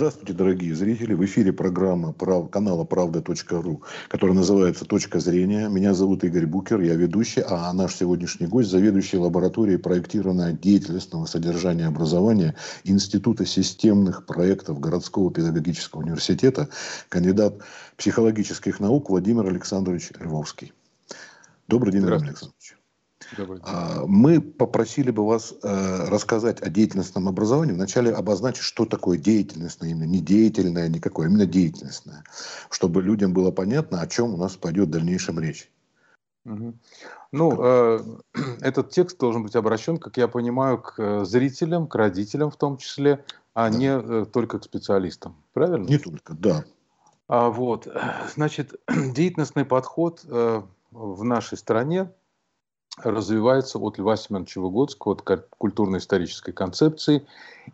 Здравствуйте, дорогие зрители. В эфире программа прав... канала «Правда.ру», которая называется «Точка зрения». Меня зовут Игорь Букер, я ведущий, а наш сегодняшний гость – заведующий лабораторией проектирования деятельностного содержания образования Института системных проектов Городского педагогического университета, кандидат психологических наук Владимир Александрович Львовский. Добрый день, Владимир Александрович. А, мы попросили бы вас э, рассказать о деятельностном образовании. Вначале обозначить, что такое деятельностное, именно не деятельное никакое, а именно деятельностное, чтобы людям было понятно, о чем у нас пойдет в дальнейшем речь. Угу. Ну, э, этот текст должен быть обращен, как я понимаю, к э, зрителям, к родителям в том числе, а да. не э, только к специалистам. Правильно? Не только, да. А, вот, значит, деятельностный подход э, в нашей стране развивается от Льва Семеновича Выгодского, от культурно-исторической концепции.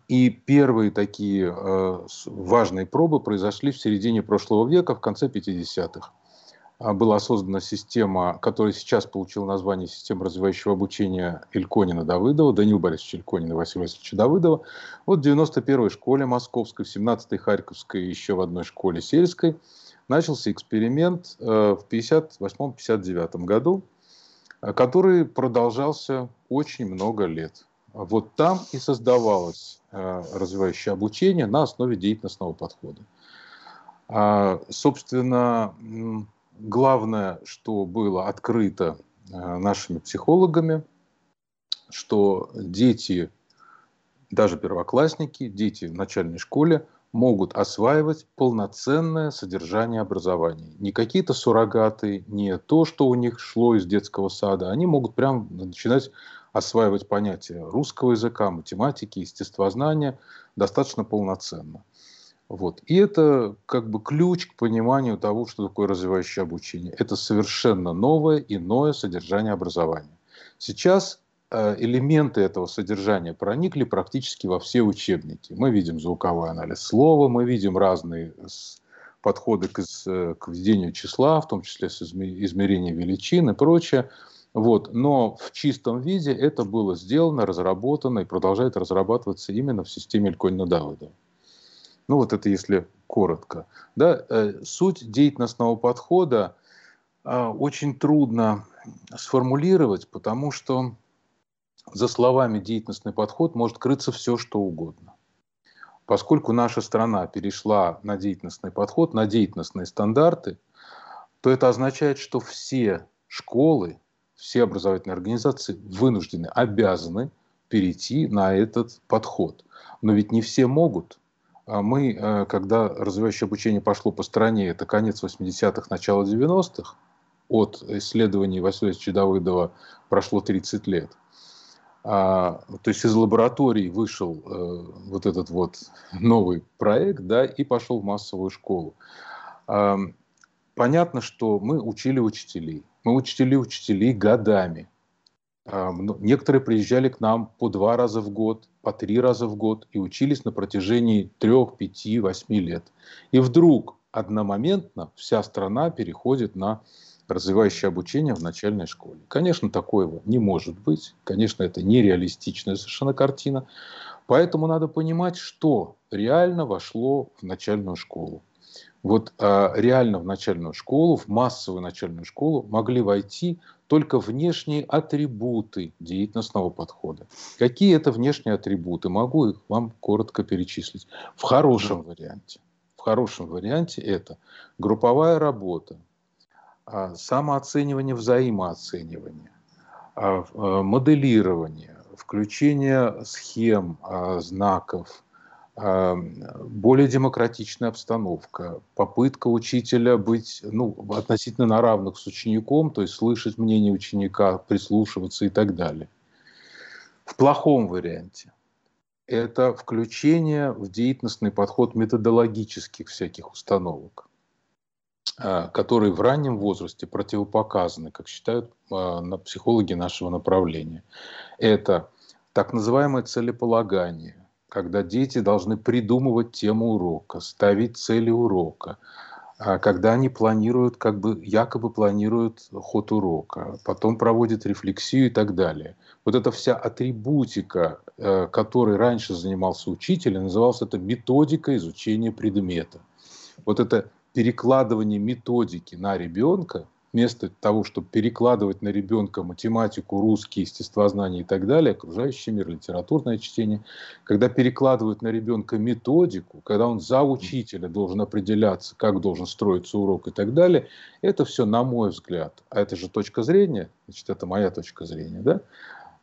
И первые такие э, важные пробы произошли в середине прошлого века, в конце 50-х. А, была создана система, которая сейчас получила название «Система развивающего обучения Ильконина-Давыдова», Данил Борисович Ильконина и Василия Васильевича Давыдова. Вот в 91-й школе московской, в 17-й Харьковской еще в одной школе сельской начался эксперимент э, в 58-59 году – который продолжался очень много лет. Вот там и создавалось э, развивающее обучение на основе деятельностного подхода. А, собственно, главное, что было открыто э, нашими психологами, что дети, даже первоклассники, дети в начальной школе – могут осваивать полноценное содержание образования. Не какие-то суррогаты, не то, что у них шло из детского сада. Они могут прям начинать осваивать понятия русского языка, математики, естествознания достаточно полноценно. Вот. И это как бы ключ к пониманию того, что такое развивающее обучение. Это совершенно новое, иное содержание образования. Сейчас элементы этого содержания проникли практически во все учебники. Мы видим звуковой анализ слова, мы видим разные подходы к, к введению числа, в том числе с измерением величин и прочее. Вот. Но в чистом виде это было сделано, разработано и продолжает разрабатываться именно в системе Эльконина-Давыдова. Ну вот это если коротко. Да, э, суть деятельностного подхода э, очень трудно сформулировать, потому что за словами деятельностный подход может крыться все, что угодно. Поскольку наша страна перешла на деятельностный подход, на деятельностные стандарты, то это означает, что все школы, все образовательные организации вынуждены, обязаны перейти на этот подход. Но ведь не все могут. А мы, э, когда развивающее обучение пошло по стране, это конец 80-х, начало 90-х, от исследований Василия Давыдова прошло 30 лет – а, то есть из лаборатории вышел э, вот этот вот новый проект, да, и пошел в массовую школу. Понятно, что мы учили учителей. Мы учили учителей годами. А, некоторые приезжали к нам по два раза в год, по три раза в год и учились на протяжении трех, пяти, восьми лет. И вдруг одномоментно вся страна переходит на развивающее обучение в начальной школе. Конечно, такого не может быть. Конечно, это нереалистичная совершенно картина. Поэтому надо понимать, что реально вошло в начальную школу. Вот а, реально в начальную школу, в массовую начальную школу могли войти только внешние атрибуты деятельностного подхода. Какие это внешние атрибуты? Могу их вам коротко перечислить. В хорошем варианте. В хорошем варианте это групповая работа, самооценивание, взаимооценивание, а, а, моделирование, включение схем, знаков, более демократичная обстановка, попытка учителя быть ну, относительно на равных с учеником, то есть слышать мнение ученика, прислушиваться и так далее. В плохом варианте это включение в деятельностный подход методологических всяких установок. А, которые в раннем возрасте противопоказаны, как считают а, психологи нашего направления. Это так называемое целеполагание, когда дети должны придумывать тему урока, ставить цели урока, а, когда они планируют, как бы якобы планируют ход урока, потом проводят рефлексию и так далее. Вот эта вся атрибутика, которой раньше занимался учитель, называлась это методика изучения предмета. Вот это перекладывание методики на ребенка – вместо того, чтобы перекладывать на ребенка математику, русский, естествознание и так далее, окружающий мир, литературное чтение, когда перекладывают на ребенка методику, когда он за учителя должен определяться, как должен строиться урок и так далее, это все, на мой взгляд, а это же точка зрения, значит, это моя точка зрения, да,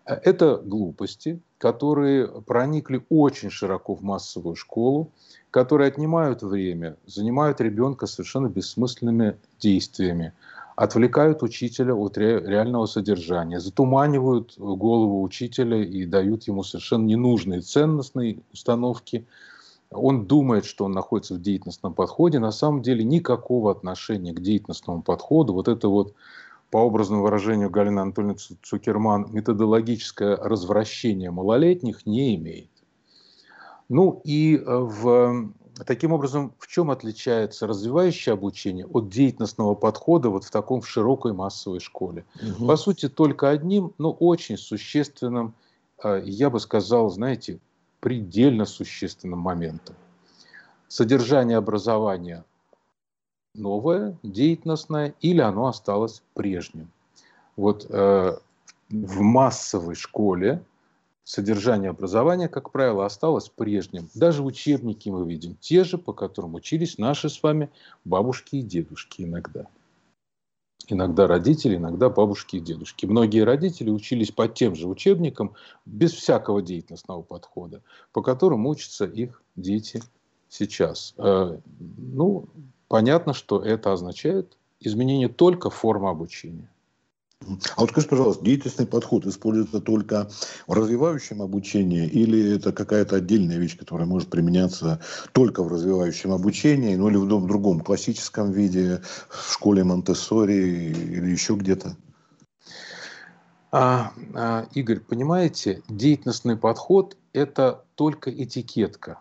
это глупости, которые проникли очень широко в массовую школу, которые отнимают время, занимают ребенка совершенно бессмысленными действиями, отвлекают учителя от реального содержания, затуманивают голову учителя и дают ему совершенно ненужные ценностные установки. Он думает, что он находится в деятельностном подходе, на самом деле никакого отношения к деятельностному подходу. Вот это вот, по образному выражению Галины Анатольевны Цукерман, методологическое развращение малолетних не имеет. Ну и э, в Таким образом, в чем отличается развивающее обучение от деятельностного подхода вот в таком в широкой массовой школе? Угу. По сути, только одним, но очень существенным, а, я бы сказал, знаете, предельно существенным моментом. Содержание образования новое, деятельностное, или оно осталось прежним. Вот э, в массовой школе содержание образования, как правило, осталось прежним. Даже учебники мы видим те же, по которым учились наши с вами бабушки и дедушки иногда. Иногда родители, иногда бабушки и дедушки. Многие родители учились по тем же учебникам, без всякого деятельностного подхода, по которым учатся их дети сейчас. Э, ну, понятно, что это означает изменение только формы обучения. А вот скажи, пожалуйста, деятельностный подход используется только в развивающем обучении или это какая-то отдельная вещь, которая может применяться только в развивающем обучении, ну или в другом классическом виде, в школе Монтессори или еще где-то? А, а, Игорь, понимаете, деятельностный подход – это только этикетка.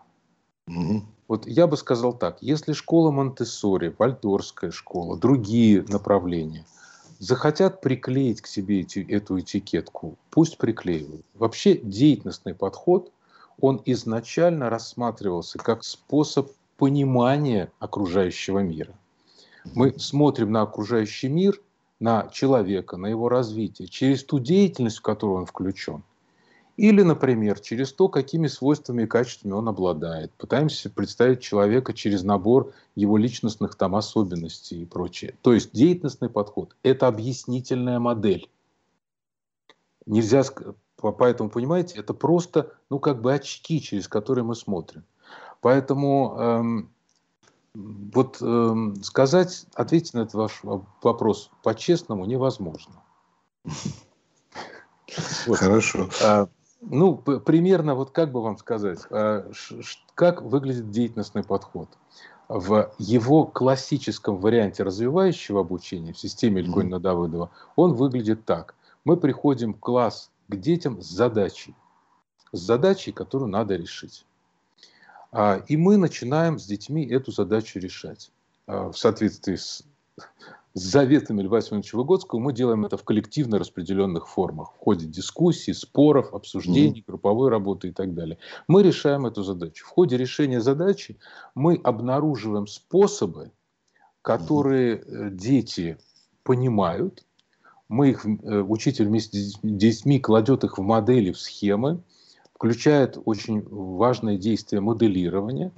Угу. Вот я бы сказал так, если школа Монтессори, Вальдорская школа, другие направления – захотят приклеить к себе эти, эту этикетку, пусть приклеивают. Вообще деятельностный подход, он изначально рассматривался как способ понимания окружающего мира. Мы смотрим на окружающий мир, на человека, на его развитие через ту деятельность, в которую он включен – или, например, через то, какими свойствами и качествами он обладает. Пытаемся представить человека через набор его личностных там особенностей и прочее. То есть деятельностный подход – это объяснительная модель. Нельзя, поэтому, понимаете, это просто, ну, как бы очки, через которые мы смотрим. Поэтому эм, вот эм, сказать, ответить на этот ваш вопрос по-честному невозможно. Хорошо. А, ну, примерно, вот как бы вам сказать, а, как выглядит деятельностный подход? В его классическом варианте развивающего обучения в системе Ильгонина Давыдова он выглядит так. Мы приходим в класс к детям с задачей. С задачей, которую надо решить. А, и мы начинаем с детьми эту задачу решать а, в соответствии с с заветами Льва Семеновича Выгодского мы делаем это в коллективно распределенных формах, в ходе дискуссий, споров, обсуждений, mm-hmm. групповой работы и так далее. Мы решаем эту задачу. В ходе решения задачи мы обнаруживаем способы, которые mm-hmm. дети понимают. Мы их, э, учитель вместе с детьми кладет их в модели, в схемы, включает очень важное действие моделирования.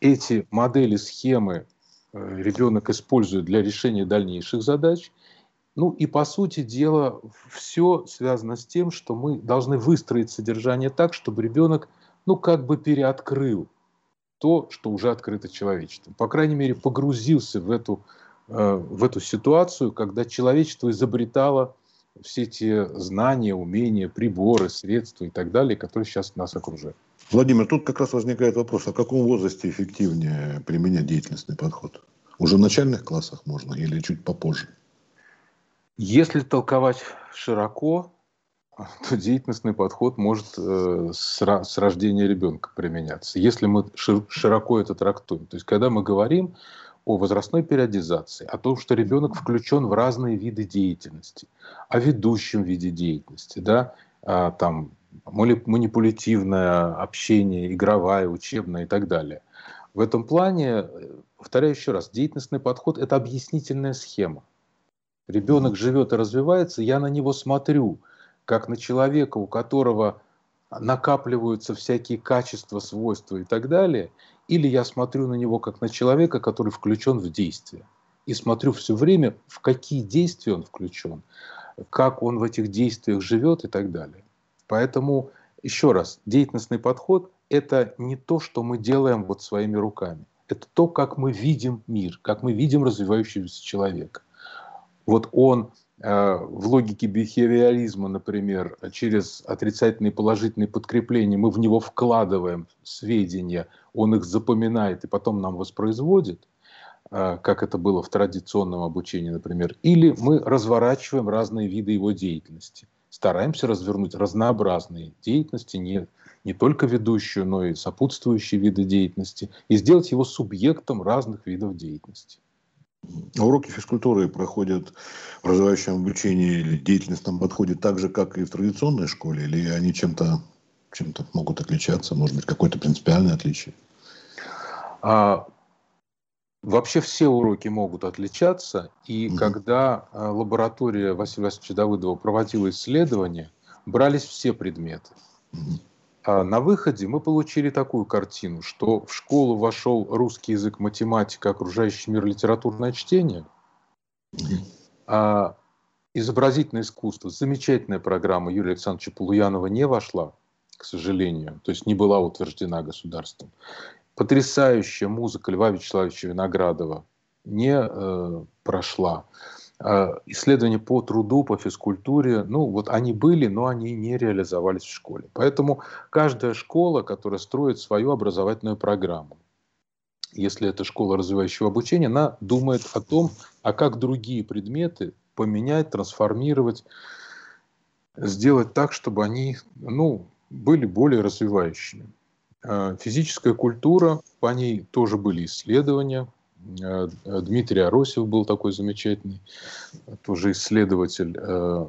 Эти модели, схемы Э, ребенок использует для решения дальнейших задач. Ну и по сути дела все связано с тем, что мы должны выстроить содержание так, чтобы ребенок ну как бы переоткрыл то, что уже открыто человечеством. По крайней мере, погрузился в эту, э, в эту ситуацию, когда человечество изобретало все те знания, умения, приборы, средства и так далее, которые сейчас нас окружают. Владимир, тут как раз возникает вопрос, а в каком возрасте эффективнее применять деятельностный подход? Уже в начальных классах можно или чуть попозже? Если толковать широко, то деятельностный подход может э, с, с рождения ребенка применяться. Если мы широко это трактуем. То есть, когда мы говорим о возрастной периодизации, о том, что ребенок включен в разные виды деятельности, о ведущем виде деятельности, да, а, там манипулятивное общение, игровая, учебная и так далее. В этом плане, повторяю еще раз, деятельностный подход – это объяснительная схема. Ребенок живет и развивается, я на него смотрю, как на человека, у которого накапливаются всякие качества, свойства и так далее, или я смотрю на него как на человека, который включен в действие. И смотрю все время, в какие действия он включен, как он в этих действиях живет и так далее. Поэтому, еще раз, деятельностный подход – это не то, что мы делаем вот своими руками. Это то, как мы видим мир, как мы видим развивающегося человека. Вот он Э, в логике бихевиоризма, например, через отрицательные и положительные подкрепления мы в него вкладываем сведения, он их запоминает и потом нам воспроизводит, э, как это было в традиционном обучении, например, или мы разворачиваем разные виды его деятельности, стараемся развернуть разнообразные деятельности, не, не только ведущую, но и сопутствующие виды деятельности, и сделать его субъектом разных видов деятельности. Уроки физкультуры проходят в развивающем обучении или деятельностном подходе так же, как и в традиционной школе, или они чем-то чем могут отличаться, может быть, какое-то принципиальное отличие? А, вообще все уроки могут отличаться, и угу. когда а, лаборатория Василия Васильевича Давыдова проводила исследования, брались все предметы. Угу. А на выходе мы получили такую картину, что в школу вошел русский язык, математика, окружающий мир, литературное чтение, а изобразительное искусство, замечательная программа Юрия Александровича Полуянова не вошла, к сожалению, то есть не была утверждена государством. Потрясающая музыка Льва Вячеславовича Виноградова не э, прошла. А, исследования по труду, по физкультуре, ну вот они были, но они не реализовались в школе. Поэтому каждая школа, которая строит свою образовательную программу, если это школа развивающего обучения, она думает о том, а как другие предметы поменять, трансформировать, сделать так, чтобы они ну, были более развивающими. А, физическая культура, по ней тоже были исследования, Э, Дмитрий Аросев был такой замечательный, тоже исследователь. Э,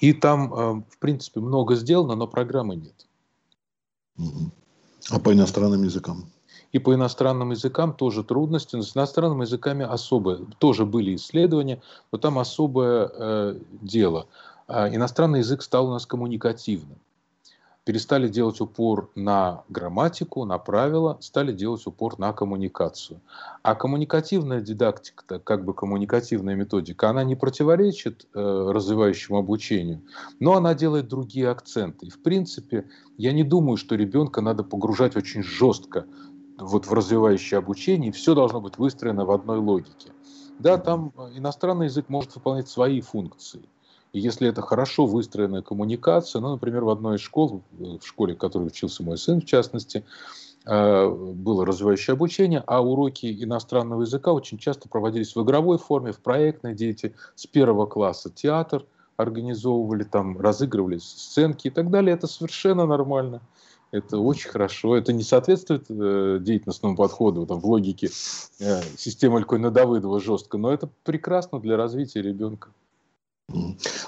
и там, в принципе, много сделано, но программы нет. А по иностранным языкам? И по иностранным языкам тоже трудности. С иностранными языками особое. Тоже были исследования, но там особое э, дело. А иностранный язык стал у нас коммуникативным перестали делать упор на грамматику, на правила, стали делать упор на коммуникацию. А коммуникативная дидактика, как бы коммуникативная методика, она не противоречит э, развивающему обучению, но она делает другие акценты. И в принципе, я не думаю, что ребенка надо погружать очень жестко вот в развивающее обучение, и все должно быть выстроено в одной логике. Да, там иностранный язык может выполнять свои функции. И если это хорошо выстроенная коммуникация, ну, например, в одной из школ, в школе, в которой учился мой сын, в частности, э, было развивающее обучение, а уроки иностранного языка очень часто проводились в игровой форме, в проектной дети с первого класса театр организовывали, там разыгрывались сценки и так далее. Это совершенно нормально. Это очень хорошо. Это не соответствует э, деятельностному подходу там, в логике э, системы Алькойна Давыдова жестко, но это прекрасно для развития ребенка.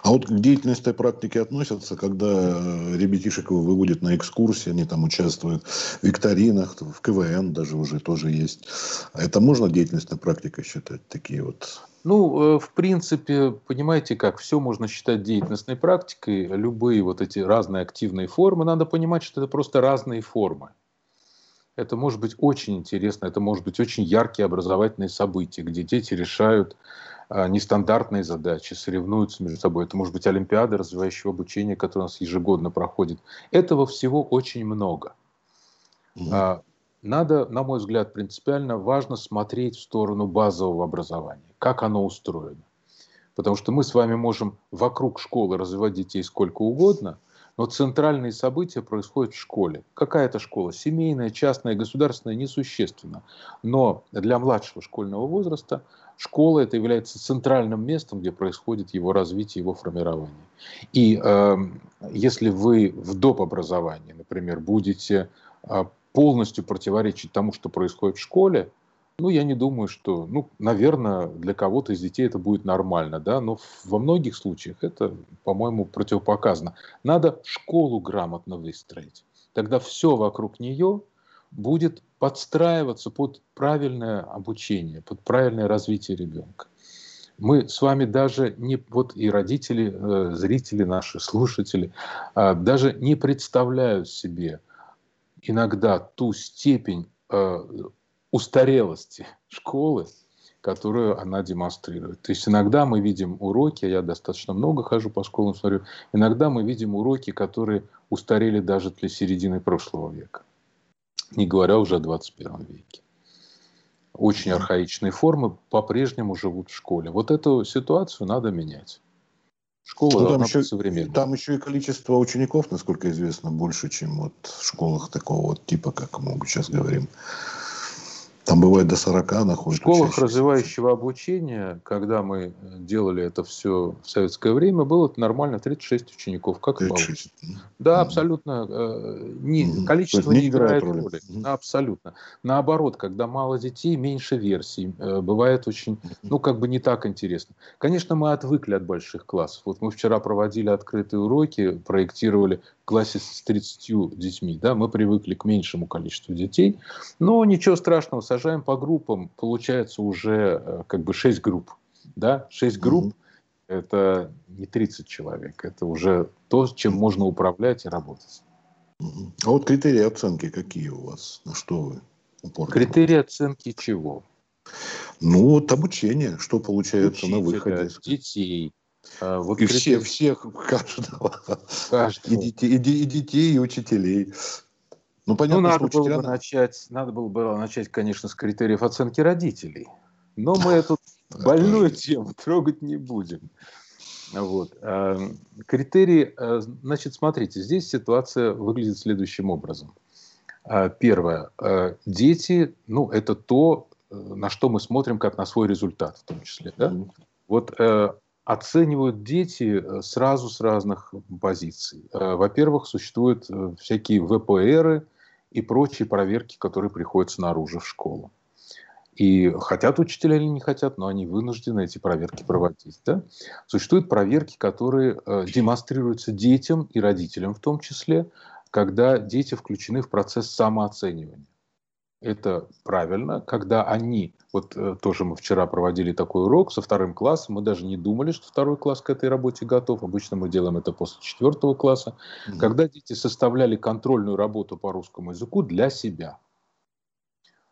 А вот к деятельности практики относятся, когда э, ребятишек выводят на экскурсии, они там участвуют в викторинах, в КВН даже уже тоже есть. А это можно деятельностной практикой считать, такие вот? Ну, э, в принципе, понимаете как, все можно считать деятельностной практикой, любые вот эти разные активные формы, надо понимать, что это просто разные формы. Это может быть очень интересно, это может быть очень яркие образовательные события, где дети решают нестандартные задачи, соревнуются между собой. Это может быть Олимпиада развивающего обучения, которая у нас ежегодно проходит. Этого всего очень много. Mm-hmm. Надо, на мой взгляд, принципиально важно смотреть в сторону базового образования, как оно устроено. Потому что мы с вами можем вокруг школы развивать детей сколько угодно, но центральные события происходят в школе. Какая это школа? Семейная, частная, государственная, несущественно. Но для младшего школьного возраста школа это является центральным местом, где происходит его развитие, его формирование. И э, если вы в доп. образовании, например, будете э, полностью противоречить тому, что происходит в школе, Ну, я не думаю, что, ну, наверное, для кого-то из детей это будет нормально, да, но во многих случаях это, по-моему, противопоказано. Надо школу грамотно выстроить. Тогда все вокруг нее будет подстраиваться под правильное обучение, под правильное развитие ребенка. Мы с вами даже не, вот и родители, э, зрители наши, слушатели, э, даже не представляют себе иногда ту степень э, устарелости школы, которую она демонстрирует. То есть иногда мы видим уроки, я достаточно много хожу по школам, смотрю, иногда мы видим уроки, которые устарели даже для середины прошлого века, не говоря уже о 21 веке. Очень архаичные формы по-прежнему живут в школе. Вот эту ситуацию надо менять. Школа ну, там еще, современная. Там еще и количество учеников, насколько известно, больше, чем вот в школах такого вот типа, как мы сейчас говорим. Там бывает до 40 находится. В школах развивающего обучения, когда мы делали это все в советское время, было нормально 36 учеников, как 36. и Да, mm абсолютно. Э, не, mm Количество не, играет роли. роли. Mm-hmm. Абсолютно. Наоборот, когда мало детей, меньше версий. Э, бывает очень, ну, как бы не так интересно. Конечно, мы отвыкли от больших классов. Вот мы вчера проводили открытые уроки, проектировали классе с 30 детьми, да, мы привыкли к меньшему количеству детей, но ничего страшного, сажаем по группам, получается уже э, как бы 6 групп, да, 6 групп, mm-hmm. это не 30 человек, это уже то, чем можно управлять и работать. Mm-hmm. А вот критерии оценки какие у вас, на что вы упорно? Критерии оценки чего? Ну, вот обучение, что получается Учителя, на выходе. детей, а, вот и все, всех, каждого. каждого. И, детей, и, и детей, и учителей. Ну, понятно, ну, надо, что было бы начать, надо было бы начать, конечно, с критериев оценки родителей. Но мы эту больную тему трогать не будем. Вот. А, критерии, а, значит, смотрите, здесь ситуация выглядит следующим образом. Первое. Дети, ну, это то, э, на что мы смотрим как на свой результат в том числе. Да? Вот э, оценивают дети э, сразу с разных позиций. Э, во-первых, существуют всякие ВПРы и прочие проверки, которые приходят снаружи в школу. И хотят учителя или не хотят, но они вынуждены эти проверки проводить. Да? Существуют проверки, которые демонстрируются детям и родителям в том числе, когда дети включены в процесс самооценивания это правильно, когда они, вот э, тоже мы вчера проводили такой урок со вторым классом, мы даже не думали, что второй класс к этой работе готов, обычно мы делаем это после четвертого класса, mm-hmm. когда дети составляли контрольную работу по русскому языку для себя.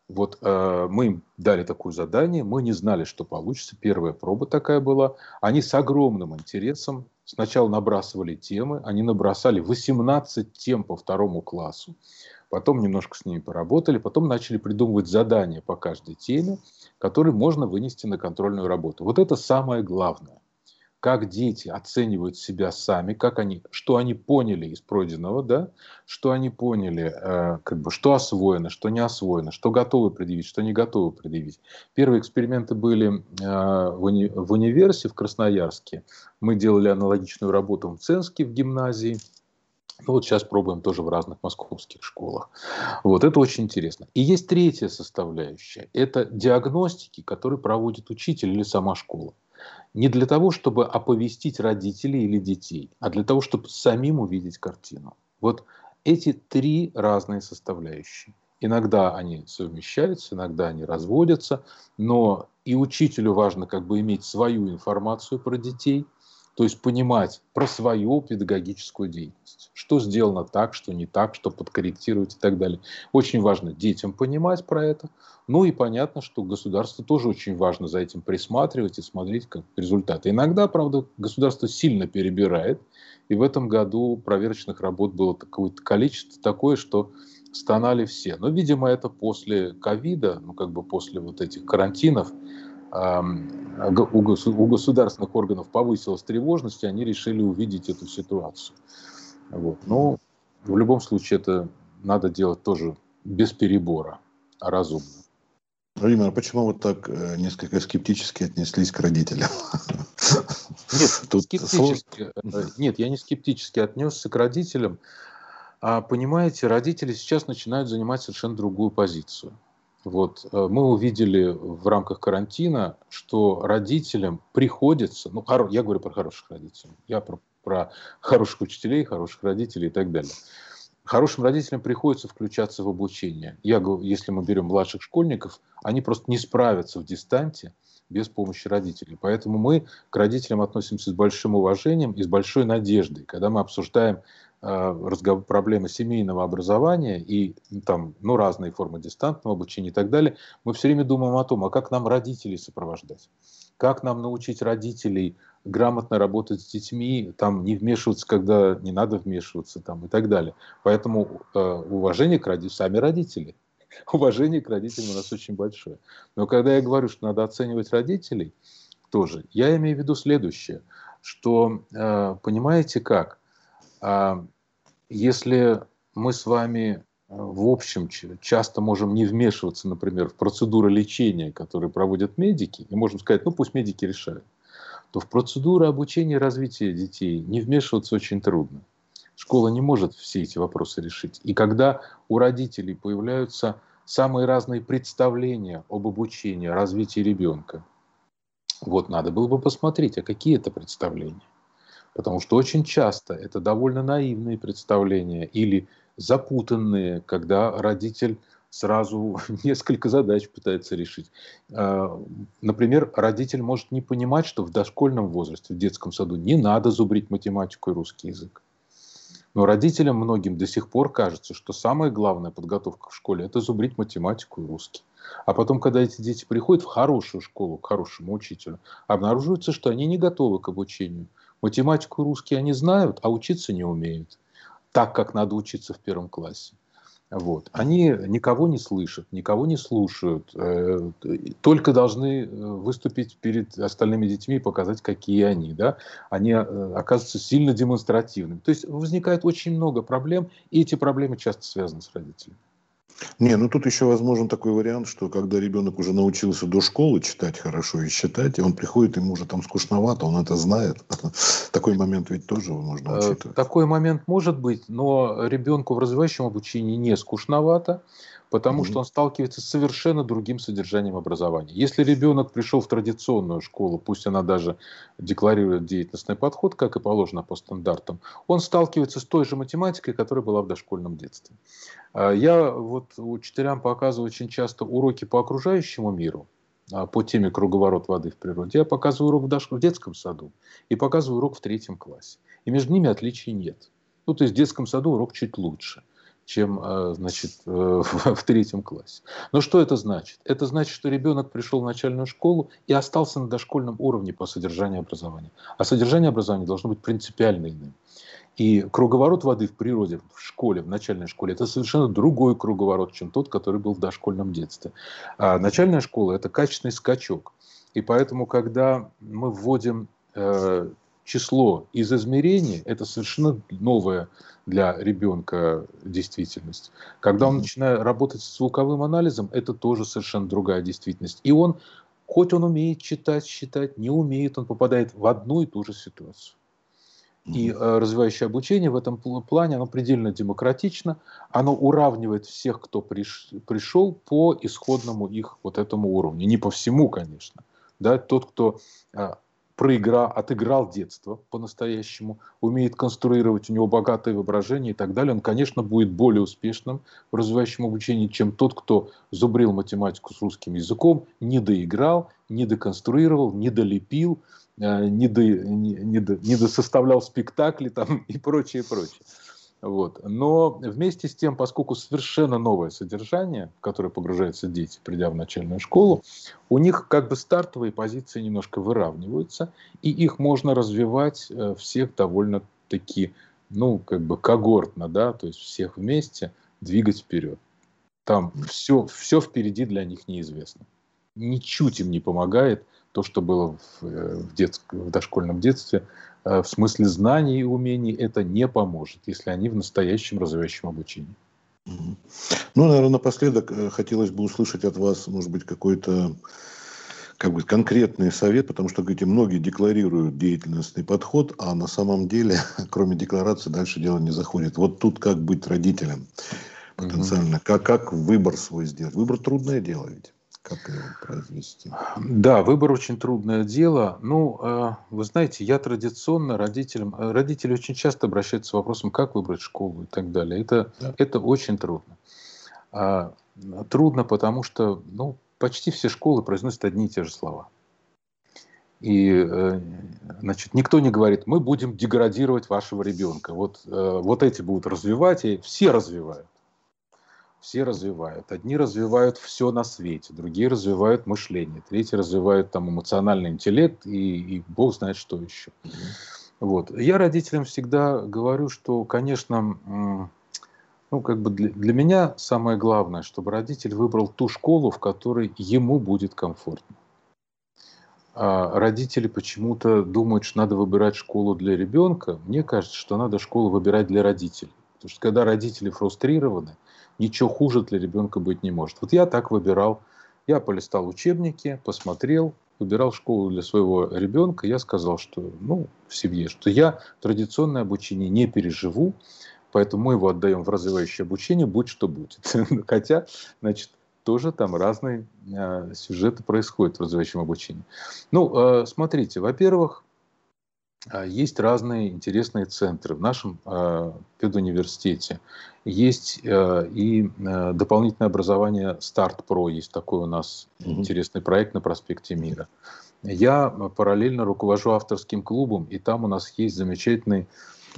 Вот э, мы им дали такое задание, мы не знали, что получится, первая проба такая была, они с огромным интересом сначала набрасывали темы, они набросали 18 тем по второму классу, потом немножко с ними поработали, потом начали придумывать задания по каждой теме, которые можно вынести на контрольную работу. Вот это самое главное. Как дети оценивают себя сами, как они, что они поняли из пройденного, да, что они поняли, э, как бы, что освоено, что не освоено, что готовы предъявить, что не готовы предъявить. Первые эксперименты были э, в, уни, в универсе в Красноярске. Мы делали аналогичную работу в Ценске в гимназии – ну, вот сейчас пробуем тоже в разных московских школах. Вот это очень интересно. И есть третья составляющая. Это диагностики, которые проводит учитель или сама школа. Не для того, чтобы оповестить родителей или детей, а для того, чтобы самим увидеть картину. Вот эти три разные составляющие. Иногда они совмещаются, иногда они разводятся, но и учителю важно как бы иметь свою информацию про детей – то есть понимать про свою педагогическую деятельность. Что сделано так, что не так, что подкорректировать и так далее. Очень важно детям понимать про это. Ну и понятно, что государству тоже очень важно за этим присматривать и смотреть как результаты. Иногда, правда, государство сильно перебирает. И в этом году проверочных работ было такое количество такое, что стонали все. Но, видимо, это после ковида, ну как бы после вот этих карантинов, у государственных органов повысилась тревожность, и они решили увидеть эту ситуацию. Вот. Но в любом случае это надо делать тоже без перебора, а разумно. Владимир, а почему вот так э, несколько скептически отнеслись к родителям? Нет, Тут скептически, э, нет, я не скептически отнесся к родителям. А понимаете, родители сейчас начинают занимать совершенно другую позицию. Вот, э, мы увидели в рамках карантина, что родителям приходится, ну, я говорю про хороших родителей, я про, про хороших учителей, хороших родителей и так далее. Хорошим родителям приходится включаться в обучение. Я, если мы берем младших школьников, они просто не справятся в дистанте без помощи родителей. Поэтому мы к родителям относимся с большим уважением и с большой надеждой. Когда мы обсуждаем разговор, проблемы семейного образования и там, ну, разные формы дистантного обучения и так далее, мы все время думаем о том, а как нам родителей сопровождать, как нам научить родителей грамотно работать с детьми, там не вмешиваться, когда не надо вмешиваться, там и так далее. Поэтому э, уважение к родителям, сами родители, уважение к родителям у нас очень большое. Но когда я говорю, что надо оценивать родителей, тоже, я имею в виду следующее, что, э, понимаете как, а, если мы с вами э, в общем часто можем не вмешиваться, например, в процедуры лечения, которые проводят медики, и можем сказать, ну пусть медики решают, то в процедуры обучения и развития детей не вмешиваться очень трудно. Школа не может все эти вопросы решить. И когда у родителей появляются самые разные представления об обучении, развитии ребенка, вот надо было бы посмотреть, а какие это представления. Потому что очень часто это довольно наивные представления или запутанные, когда родитель сразу несколько задач пытается решить. А, например, родитель может не понимать, что в дошкольном возрасте, в детском саду не надо зубрить математику и русский язык. Но родителям многим до сих пор кажется, что самая главная подготовка в школе – это зубрить математику и русский. А потом, когда эти дети приходят в хорошую школу, к хорошему учителю, обнаруживается, что они не готовы к обучению – Математику и русский они знают, а учиться не умеют. Так, как надо учиться в первом классе. Вот. Они никого не слышат, никого не слушают, э, только должны э, выступить перед остальными детьми и показать, какие они. Да? Они э, оказываются сильно демонстративными. То есть возникает очень много проблем, и эти проблемы часто связаны с родителями. Не, ну тут еще возможен такой вариант, что когда ребенок уже научился до школы читать хорошо и считать, и он приходит, ему уже там скучновато, он это знает. Такой момент ведь тоже можно э, учитывать. Такой момент может быть, но ребенку в развивающем обучении не скучновато потому mm-hmm. что он сталкивается с совершенно другим содержанием образования. Если ребенок пришел в традиционную школу, пусть она даже декларирует деятельностный подход, как и положено по стандартам, он сталкивается с той же математикой, которая была в дошкольном детстве. А, я вот учителям показываю очень часто уроки по окружающему миру, а, по теме круговорот воды в природе. Я показываю урок в, дош... в детском саду и показываю урок в третьем классе. И между ними отличий нет. Ну, то есть в детском саду урок чуть лучше чем э, значит, э, в третьем классе. Но что это значит? Это значит, что ребенок пришел в начальную школу и остался на дошкольном уровне по содержанию образования. А содержание образования должно быть принципиально иным. И круговорот воды в природе, в школе, в начальной школе, это совершенно другой круговорот, чем тот, который был в дошкольном детстве. А начальная школа – это качественный скачок. И поэтому, когда мы вводим э, число из измерений – это совершенно новая для ребенка действительность. Когда он начинает работать с звуковым анализом, это тоже совершенно другая действительность. И он, хоть он умеет читать, считать, не умеет, он попадает в одну и ту же ситуацию. И э, развивающее обучение в этом плане, оно предельно демократично, оно уравнивает всех, кто приш, пришел по исходному их вот этому уровню. Не по всему, конечно. Да, тот, кто э, проиграл, отыграл детство по-настоящему, умеет конструировать, у него богатое воображение и так далее, он, конечно, будет более успешным в развивающем обучении, чем тот, кто зубрил математику с русским языком, не доиграл, не доконструировал, не долепил, э, не, до, не, не, до, не досоставлял спектакли там, и прочее, прочее. Вот. Но вместе с тем, поскольку совершенно новое содержание, в которое погружаются дети, придя в начальную школу, у них как бы стартовые позиции немножко выравниваются, и их можно развивать э, всех довольно-таки, ну, как бы когортно, да, то есть всех вместе двигать вперед. Там все, все впереди для них неизвестно. Ничуть им не помогает то, что было в, э, в, детск, в дошкольном детстве, в смысле знаний и умений это не поможет, если они в настоящем развивающем обучении. Ну, наверное, напоследок э, хотелось бы услышать от вас, может быть, какой-то как бы конкретный совет, потому что, говорите, многие декларируют деятельностный подход, а на самом деле, кроме декларации, дальше дело не заходит. Вот тут как быть родителем? потенциально. Угу. Как, как выбор свой сделать? Выбор трудное дело ведь. Как его произвести? Да, выбор очень трудное дело. Ну, э, вы знаете, я традиционно родителям, э, родители очень часто обращаются с вопросом, как выбрать школу и так далее. Это, да. это очень трудно. А, трудно, потому что, ну, почти все школы произносят одни и те же слова. И, э, значит, никто не говорит, мы будем деградировать вашего ребенка. Вот, вот эти будут развивать, и все развивают все развивают. Одни развивают все на свете, другие развивают мышление, третьи развивают там эмоциональный интеллект и, и бог знает что еще. Вот. Я родителям всегда говорю, что, конечно, ну, как бы для, для меня самое главное, чтобы родитель выбрал ту школу, в которой ему будет комфортно. А родители почему-то думают, что надо выбирать школу для ребенка. Мне кажется, что надо школу выбирать для родителей. Потому что когда родители фрустрированы, ничего хуже для ребенка быть не может. Вот я так выбирал. Я полистал учебники, посмотрел, выбирал школу для своего ребенка. Я сказал, что, ну, в семье, что я традиционное обучение не переживу, поэтому мы его отдаем в развивающее обучение, будь что будет. Хотя, значит, тоже там разные э, сюжеты происходят в развивающем обучении. Ну, э, смотрите, во-первых, есть разные интересные центры. В нашем э, педуниверситете есть э, и дополнительное образование Старт Про. Есть такой у нас mm-hmm. интересный проект на проспекте Мира. Я параллельно руковожу авторским клубом, и там у нас есть замечательный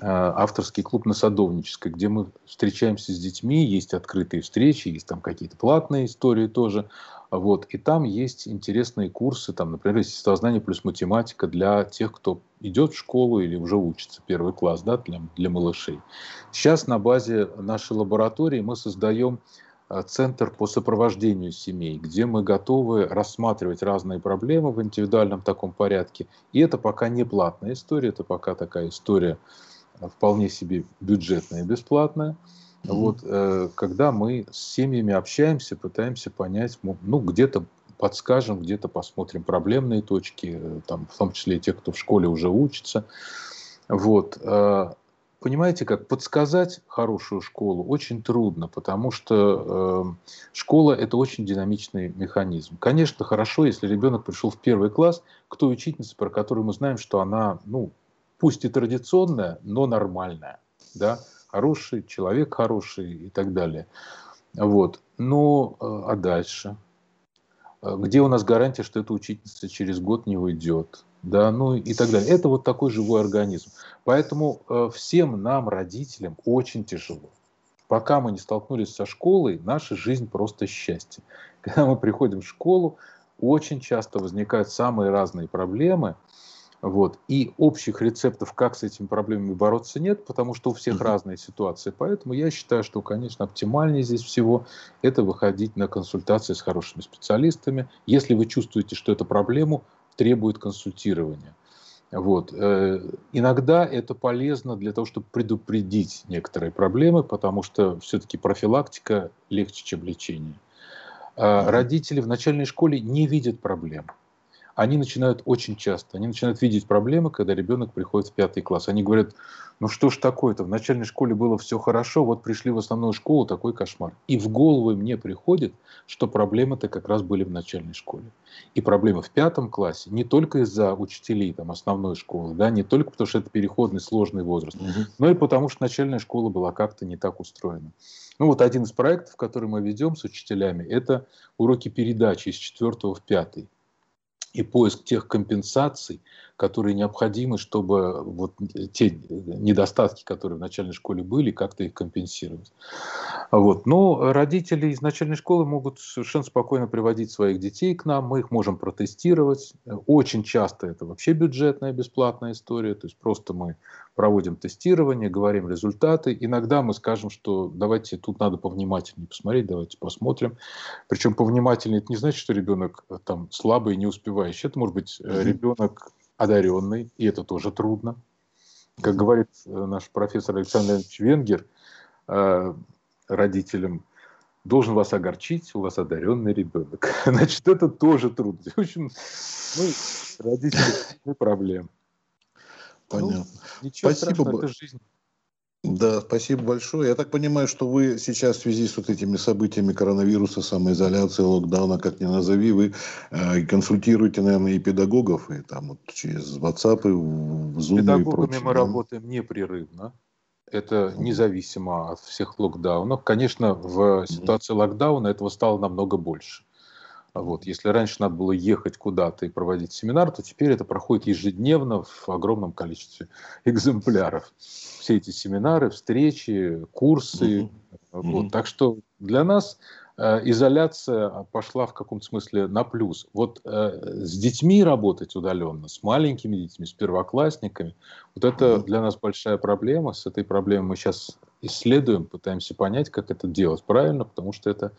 авторский клуб на Садовнической, где мы встречаемся с детьми, есть открытые встречи, есть там какие-то платные истории тоже. Вот. И там есть интересные курсы, там, например, естествознание плюс математика для тех, кто идет в школу или уже учится, первый класс, да, для, для малышей. Сейчас на базе нашей лаборатории мы создаем а, центр по сопровождению семей, где мы готовы рассматривать разные проблемы в индивидуальном таком порядке. И это пока не платная история, это пока такая история а, вполне себе бюджетная и бесплатная. Вот, э, когда мы с семьями общаемся, пытаемся понять, ну, где-то подскажем, где-то посмотрим проблемные точки, э, там, в том числе и те, кто в школе уже учится. Вот. Э, понимаете, как подсказать хорошую школу очень трудно, потому что э, школа – это очень динамичный механизм. Конечно, хорошо, если ребенок пришел в первый класс к той учительнице, про которую мы знаем, что она, ну, пусть и традиционная, но нормальная, да, хороший, человек хороший и так далее. Вот. Ну, а дальше? А где у нас гарантия, что эта учительница через год не уйдет? Да, ну и так далее. Это вот такой живой организм. Поэтому э, всем нам, родителям, очень тяжело. Пока мы не столкнулись со школой, наша жизнь просто счастье. Когда мы приходим в школу, очень часто возникают самые разные проблемы – вот. И общих рецептов, как с этими проблемами бороться, нет, потому что у всех uh-huh. разные ситуации. Поэтому я считаю, что, конечно, оптимальнее здесь всего это выходить на консультации с хорошими специалистами. Если вы чувствуете, что эту проблему требует консультирования. Вот. Э, иногда это полезно для того, чтобы предупредить некоторые проблемы, потому что все-таки профилактика легче, чем лечение. А родители в начальной школе не видят проблем они начинают очень часто, они начинают видеть проблемы, когда ребенок приходит в пятый класс. Они говорят, ну что ж такое-то, в начальной школе было все хорошо, вот пришли в основную школу, такой кошмар. И в голову мне приходит, что проблемы-то как раз были в начальной школе. И проблемы в пятом классе не только из-за учителей там, основной школы, да, не только потому, что это переходный сложный возраст, угу. но и потому, что начальная школа была как-то не так устроена. Ну вот один из проектов, который мы ведем с учителями, это уроки передачи из 4 в 5 и поиск тех компенсаций, которые необходимы, чтобы вот те недостатки, которые в начальной школе были, как-то их компенсировать. Вот. Но родители из начальной школы могут совершенно спокойно приводить своих детей к нам, мы их можем протестировать. Очень часто это вообще бюджетная, бесплатная история, то есть просто мы проводим тестирование, говорим результаты. Иногда мы скажем, что давайте тут надо повнимательнее посмотреть, давайте посмотрим. Причем повнимательнее это не значит, что ребенок э, там слабый, не успевающий. Это может быть mm-hmm. ребенок одаренный, и это тоже трудно. Как говорит э, наш профессор Александр Ильич Венгер, родителям, должен вас огорчить, у вас одаренный ребенок. Значит, это тоже трудно. В общем, ну, родители проблем. Понятно. Ну, ничего Спасибо. Страшного, это жизнь. Да, спасибо большое. Я так понимаю, что вы сейчас в связи с вот этими событиями коронавируса, самоизоляции, локдауна, как ни назови, вы э, консультируете, наверное, и педагогов, и там вот через WhatsApp, и Zoom Педагогами и прочее, мы да? работаем непрерывно. Это независимо от всех локдаунов. Конечно, в ситуации локдауна этого стало намного больше. Вот. Если раньше надо было ехать куда-то и проводить семинар, то теперь это проходит ежедневно в огромном количестве экземпляров. Все эти семинары, встречи, курсы. Mm-hmm. Вот. Так что для нас э, изоляция пошла в каком-то смысле на плюс. Вот э, с детьми работать удаленно, с маленькими детьми, с первоклассниками, вот это для нас большая проблема. С этой проблемой мы сейчас исследуем, пытаемся понять, как это делать правильно, потому что это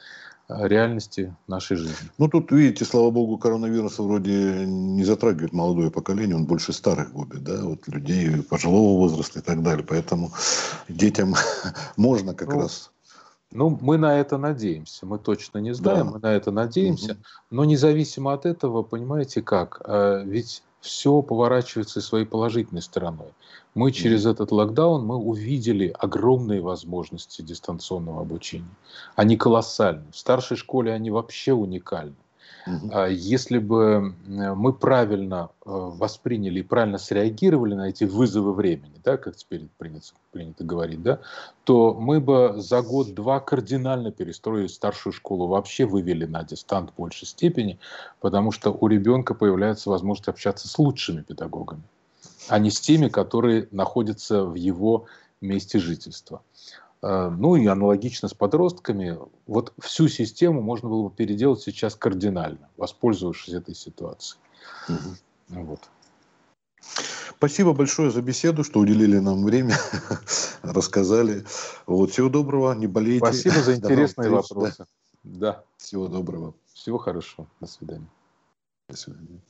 реальности нашей жизни. Ну, тут, видите, слава богу, коронавирус вроде не затрагивает молодое поколение, он больше старых губит, да, вот людей пожилого возраста и так далее. Поэтому детям можно как ну, раз... Ну, мы на это надеемся. Мы точно не знаем, да. мы на это надеемся. Угу. Но независимо от этого, понимаете как, а, ведь все поворачивается своей положительной стороной. Мы через этот локдаун мы увидели огромные возможности дистанционного обучения. Они колоссальны. В старшей школе они вообще уникальны. Угу. Если бы мы правильно э, восприняли и правильно среагировали на эти вызовы времени, да, как теперь принято, принято говорить, да, то мы бы за год-два кардинально перестроили старшую школу, вообще вывели на дистант в большей степени, потому что у ребенка появляется возможность общаться с лучшими педагогами, а не с теми, которые находятся в его месте жительства. Э, ну и аналогично с подростками, вот всю систему можно было бы переделать сейчас кардинально, воспользовавшись этой ситуацией. Угу. Вот. Спасибо большое за беседу, что уделили нам время, рассказали. Вот, всего доброго, не болейте. Спасибо за интересные вопросы. Да. да. Всего доброго. Всего хорошего. До свидания. До свидания.